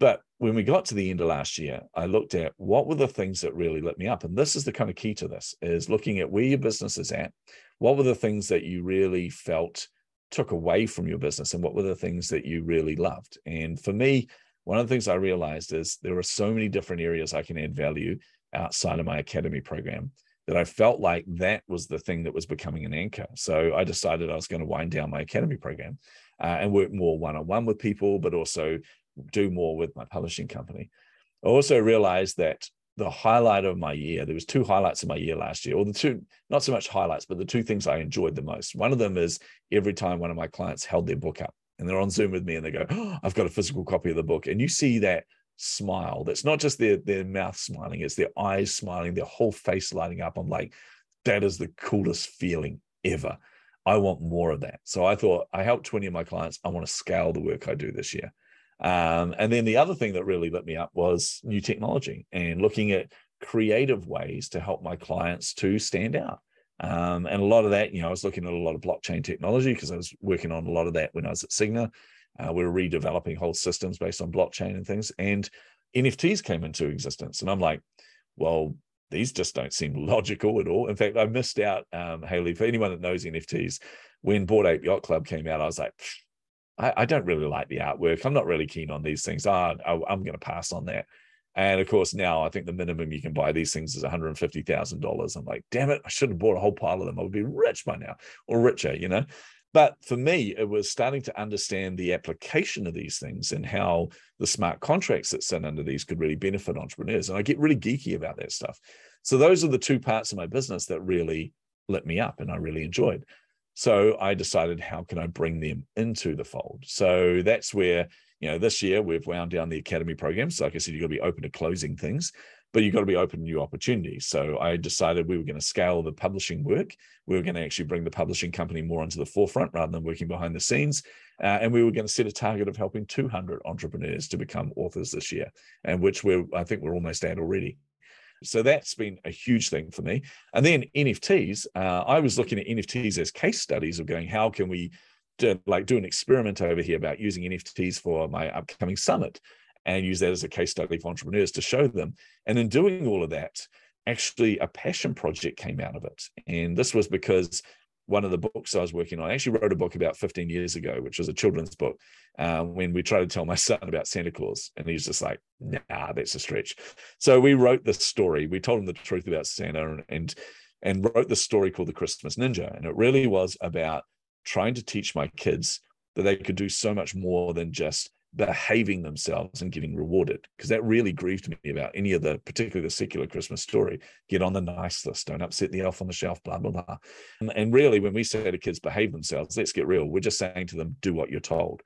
But when we got to the end of last year, I looked at what were the things that really lit me up. And this is the kind of key to this is looking at where your business is at. What were the things that you really felt took away from your business and what were the things that you really loved? And for me, one of the things I realized is there are so many different areas I can add value outside of my academy program that I felt like that was the thing that was becoming an anchor. So I decided I was going to wind down my academy program uh, and work more one on one with people, but also do more with my publishing company. I also realized that the highlight of my year, there was two highlights of my year last year, or the two, not so much highlights, but the two things I enjoyed the most. One of them is every time one of my clients held their book up and they're on Zoom with me and they go, oh, I've got a physical copy of the book. And you see that smile. That's not just their, their mouth smiling, it's their eyes smiling, their whole face lighting up. I'm like, that is the coolest feeling ever. I want more of that. So I thought I helped 20 of my clients. I want to scale the work I do this year. Um, and then the other thing that really lit me up was new technology and looking at creative ways to help my clients to stand out. Um, and a lot of that, you know, I was looking at a lot of blockchain technology because I was working on a lot of that when I was at Cigna. Uh, we were redeveloping whole systems based on blockchain and things. And NFTs came into existence. And I'm like, well, these just don't seem logical at all. In fact, I missed out, um, Hayleigh, for anyone that knows NFTs, when Bored Ape Yacht Club came out, I was like, I, I, don't really like the artwork. I'm not really keen on these things. Ah, I'm going to pass on that. And of course, now I think the minimum you can buy these things is $150,000. I'm like, damn it, I should have bought a whole pile of them. I would be rich by now or richer, you know? But for me, it was starting to understand the application of these things and how the smart contracts that sit under these could really benefit entrepreneurs. And I get really geeky about that stuff. So those are the two parts of my business that really lit me up and I really enjoyed. So I decided, how can I bring them into the fold? So that's where, you know, this year we've wound down the academy programs. So like I said, you've got to be open to closing things, but you've got to be open to new opportunities. So I decided we were going to scale the publishing work. We were going to actually bring the publishing company more onto the forefront rather than working behind the scenes. Uh, and we were going to set a target of helping 200 entrepreneurs to become authors this year, and which we're, I think we're almost at already. So that's been a huge thing for me. And then NFTs, uh, I was looking at NFTs as case studies of going, how can we do, like do an experiment over here about using NFTs for my upcoming summit and use that as a case study for entrepreneurs to show them. And in doing all of that, actually a passion project came out of it. And this was because one of the books I was working on. I actually wrote a book about 15 years ago, which was a children's book, um, when we tried to tell my son about Santa Claus. And he's just like, nah, that's a stretch. So we wrote this story. We told him the truth about Santa and, and, and wrote this story called The Christmas Ninja. And it really was about trying to teach my kids that they could do so much more than just behaving themselves and getting rewarded because that really grieved me about any of the particularly the secular christmas story. Get on the nice list. Don't upset the elf on the shelf blah blah blah. And, and really when we say to kids behave themselves let's get real we're just saying to them do what you're told.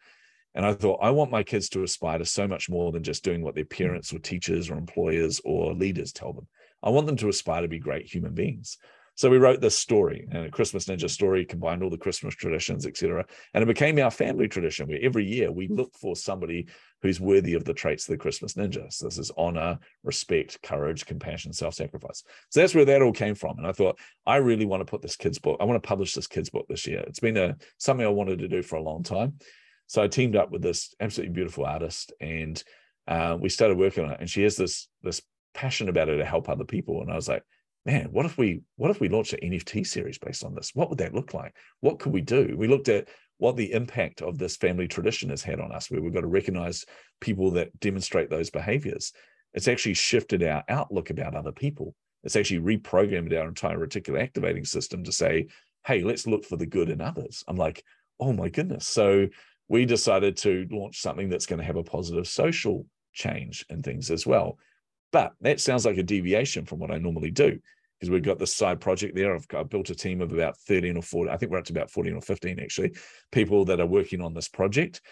And i thought i want my kids to aspire to so much more than just doing what their parents or teachers or employers or leaders tell them. I want them to aspire to be great human beings so we wrote this story, and a Christmas Ninja story combined all the Christmas traditions, etc. And it became our family tradition where every year we look for somebody who's worthy of the traits of the Christmas Ninja. So this is honor, respect, courage, compassion, self-sacrifice. So that's where that all came from. And I thought, I really want to put this kid's book. I want to publish this kid's book this year. It's been a something I wanted to do for a long time. So I teamed up with this absolutely beautiful artist, and uh, we started working on it. And she has this this passion about it to help other people. And I was like, man, what if we what if we launched an NFT series based on this? What would that look like? What could we do? We looked at what the impact of this family tradition has had on us, where we've got to recognize people that demonstrate those behaviors. It's actually shifted our outlook about other people. It's actually reprogrammed our entire reticular activating system to say, hey, let's look for the good in others. I'm like, oh my goodness. So we decided to launch something that's going to have a positive social change and things as well. But that sounds like a deviation from what I normally do because we've got this side project there. I've, I've, built a team of about 13 or 14, I think we're up to about 14 or 15 actually, people that are working on this project.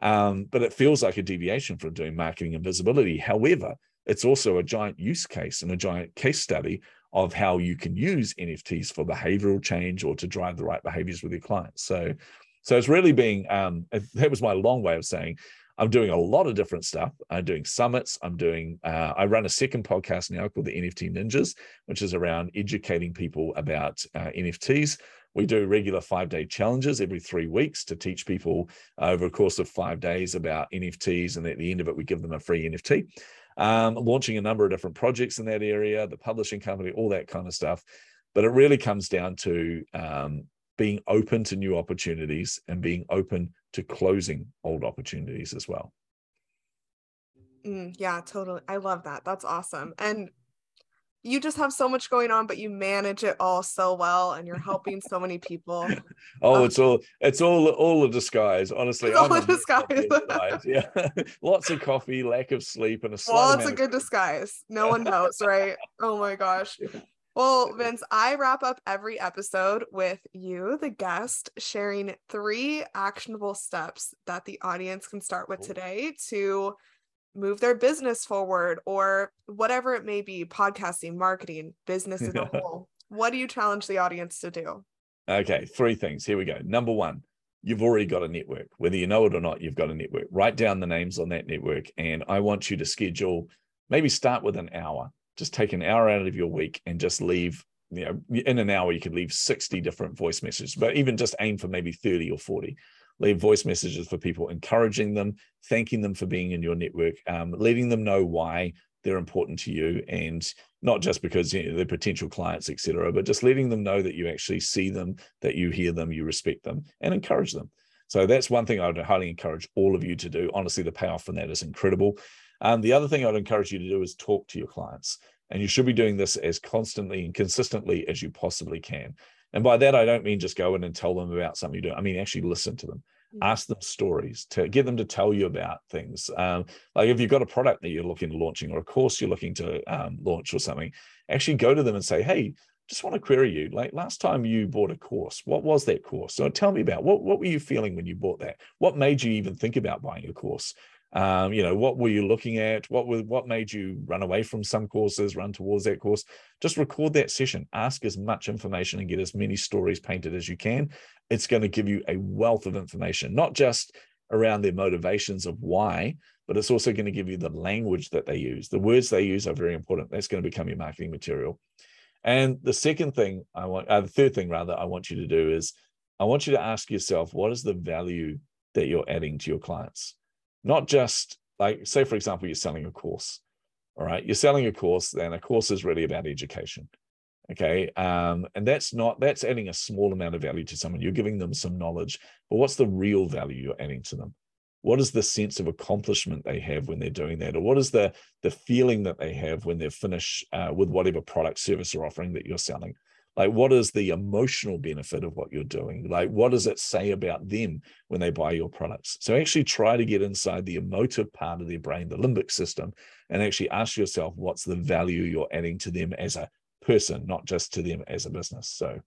Um, but it feels like a deviation from doing marketing and visibility. However, it's also a giant use case and a giant case study of how you can use NFTs for behavioral change or to drive the right behaviors with your clients. So, so it's really being um, that was my long way of saying I'm doing a lot of different stuff. I'm doing summits. I'm doing, uh, I run a second podcast now called the NFT Ninjas, which is around educating people about uh, NFTs. We do regular five day challenges every three weeks to teach people over a course of five days about NFTs. And at the end of it, we give them a free NFT. Um, launching a number of different projects in that area, the publishing company, all that kind of stuff. But it really comes down to um, being open to new opportunities and being open to closing old opportunities as well. Mm, yeah, totally. I love that. That's awesome. And you just have so much going on, but you manage it all so well, and you're helping so many people. oh, um, it's all it's all all a disguise. Honestly, all a disguise. disguise. Yeah, lots of coffee, lack of sleep, and a well, it's a good disguise. No one knows, right? Oh my gosh. Well, Vince, I wrap up every episode with you, the guest, sharing three actionable steps that the audience can start with today to move their business forward or whatever it may be podcasting, marketing, business as a whole. What do you challenge the audience to do? Okay, three things. Here we go. Number one, you've already got a network. Whether you know it or not, you've got a network. Write down the names on that network. And I want you to schedule, maybe start with an hour just take an hour out of your week and just leave you know in an hour you could leave 60 different voice messages but even just aim for maybe 30 or 40 leave voice messages for people encouraging them thanking them for being in your network um, letting them know why they're important to you and not just because you know, they're potential clients etc but just letting them know that you actually see them that you hear them you respect them and encourage them. So that's one thing i would highly encourage all of you to do. Honestly the payoff from that is incredible um, the other thing I'd encourage you to do is talk to your clients. And you should be doing this as constantly and consistently as you possibly can. And by that, I don't mean just go in and tell them about something you do. I mean, actually listen to them. Mm-hmm. Ask them stories to get them to tell you about things. Um, like if you've got a product that you're looking to launching or a course you're looking to um, launch or something, actually go to them and say, "Hey, just want to query you. Like last time you bought a course, what was that course? So tell me about what what were you feeling when you bought that? What made you even think about buying a course? Um, you know, what were you looking at? What were what made you run away from some courses, run towards that course? Just record that session. Ask as much information and get as many stories painted as you can. It's going to give you a wealth of information, not just around their motivations of why, but it's also going to give you the language that they use. The words they use are very important. That's going to become your marketing material. And the second thing I want, uh, the third thing rather, I want you to do is I want you to ask yourself, what is the value that you're adding to your clients? Not just like, say, for example, you're selling a course. All right. You're selling a course, then a course is really about education. Okay. Um, and that's not, that's adding a small amount of value to someone. You're giving them some knowledge, but what's the real value you're adding to them? what is the sense of accomplishment they have when they're doing that or what is the the feeling that they have when they're finished uh, with whatever product service or offering that you're selling like what is the emotional benefit of what you're doing like what does it say about them when they buy your products so actually try to get inside the emotive part of their brain the limbic system and actually ask yourself what's the value you're adding to them as a person not just to them as a business so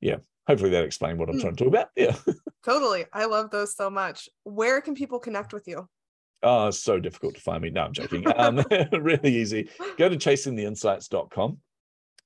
yeah hopefully that explained what i'm mm. trying to talk about yeah Totally. I love those so much. Where can people connect with you? Oh, so difficult to find me. No, I'm joking. Um, really easy. Go to chasingtheinsights.com.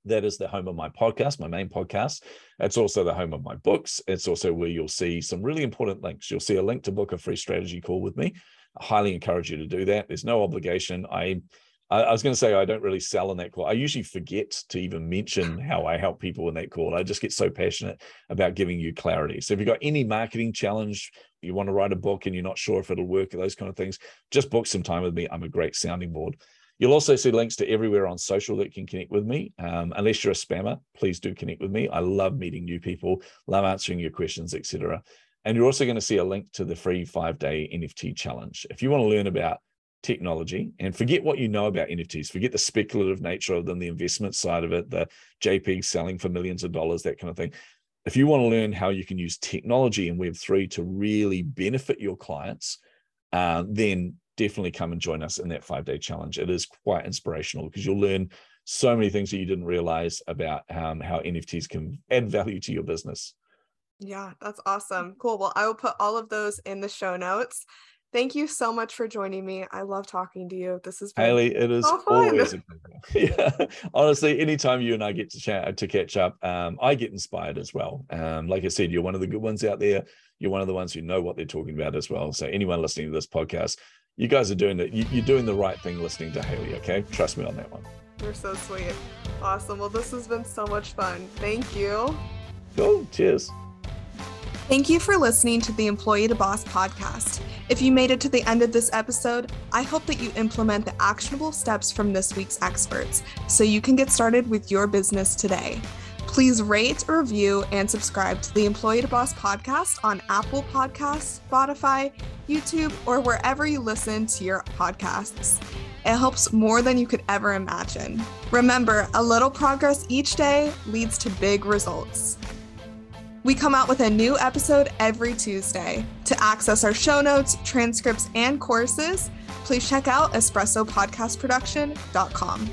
That is the home of my podcast, my main podcast. It's also the home of my books. It's also where you'll see some really important links. You'll see a link to book a free strategy call with me. I highly encourage you to do that. There's no obligation. I I, was going to say I don't really sell in that call. I usually forget to even mention how I help people in that call. I just get so passionate about giving you clarity. So if you've got any marketing challenge, you want to write a book and you're not sure if it'll work or those kind of things, just book some time with me. I'm a great sounding board. You'll also see links to everywhere on social that can connect with me. Um, unless you're a spammer, please do connect with me. I love meeting new people, love answering your questions, etc. And you're also going to see a link to the free five day NFT challenge. If you want to learn about technology and forget what you know about NFTs, forget the speculative nature of them, the investment side of it, the JPEG selling for millions of dollars, that kind of thing. If you want to learn how you can use technology in Web3 to really benefit your clients, uh, then definitely come and join us in that five day challenge. It is quite inspirational because you'll learn so many things that you didn't realize about um, how NFTs can add value to your business. Yeah, that's awesome. Cool. Well, I will put all of those in the show notes. Thank you so much for joining me. I love talking to you. This is Hayleigh. It is so always a pleasure. yeah, honestly, anytime you and I get to chat to catch up, um, I get inspired as well. Um, like I said, you're one of the good ones out there. You're one of the ones who know what they're talking about as well. So anyone listening to this podcast, you guys are doing it. You, are doing the right thing listening to Hayleigh. Okay, trust me on that one. You're so sweet. Awesome. Well, this has been so much fun. Thank you. Cool. Cheers. Thank you for listening to the Employee to Boss podcast. If you made it to the end of this episode, I hope that you implement the actionable steps from this week's experts so you can get started with your business today. Please rate, review, and subscribe to the Employee to Boss podcast on Apple Podcasts, Spotify, YouTube, or wherever you listen to your podcasts. It helps more than you could ever imagine. Remember, a little progress each day leads to big results. We come out with a new episode every Tuesday. To access our show notes, transcripts, and courses, please check out espressopodcastproduction.com.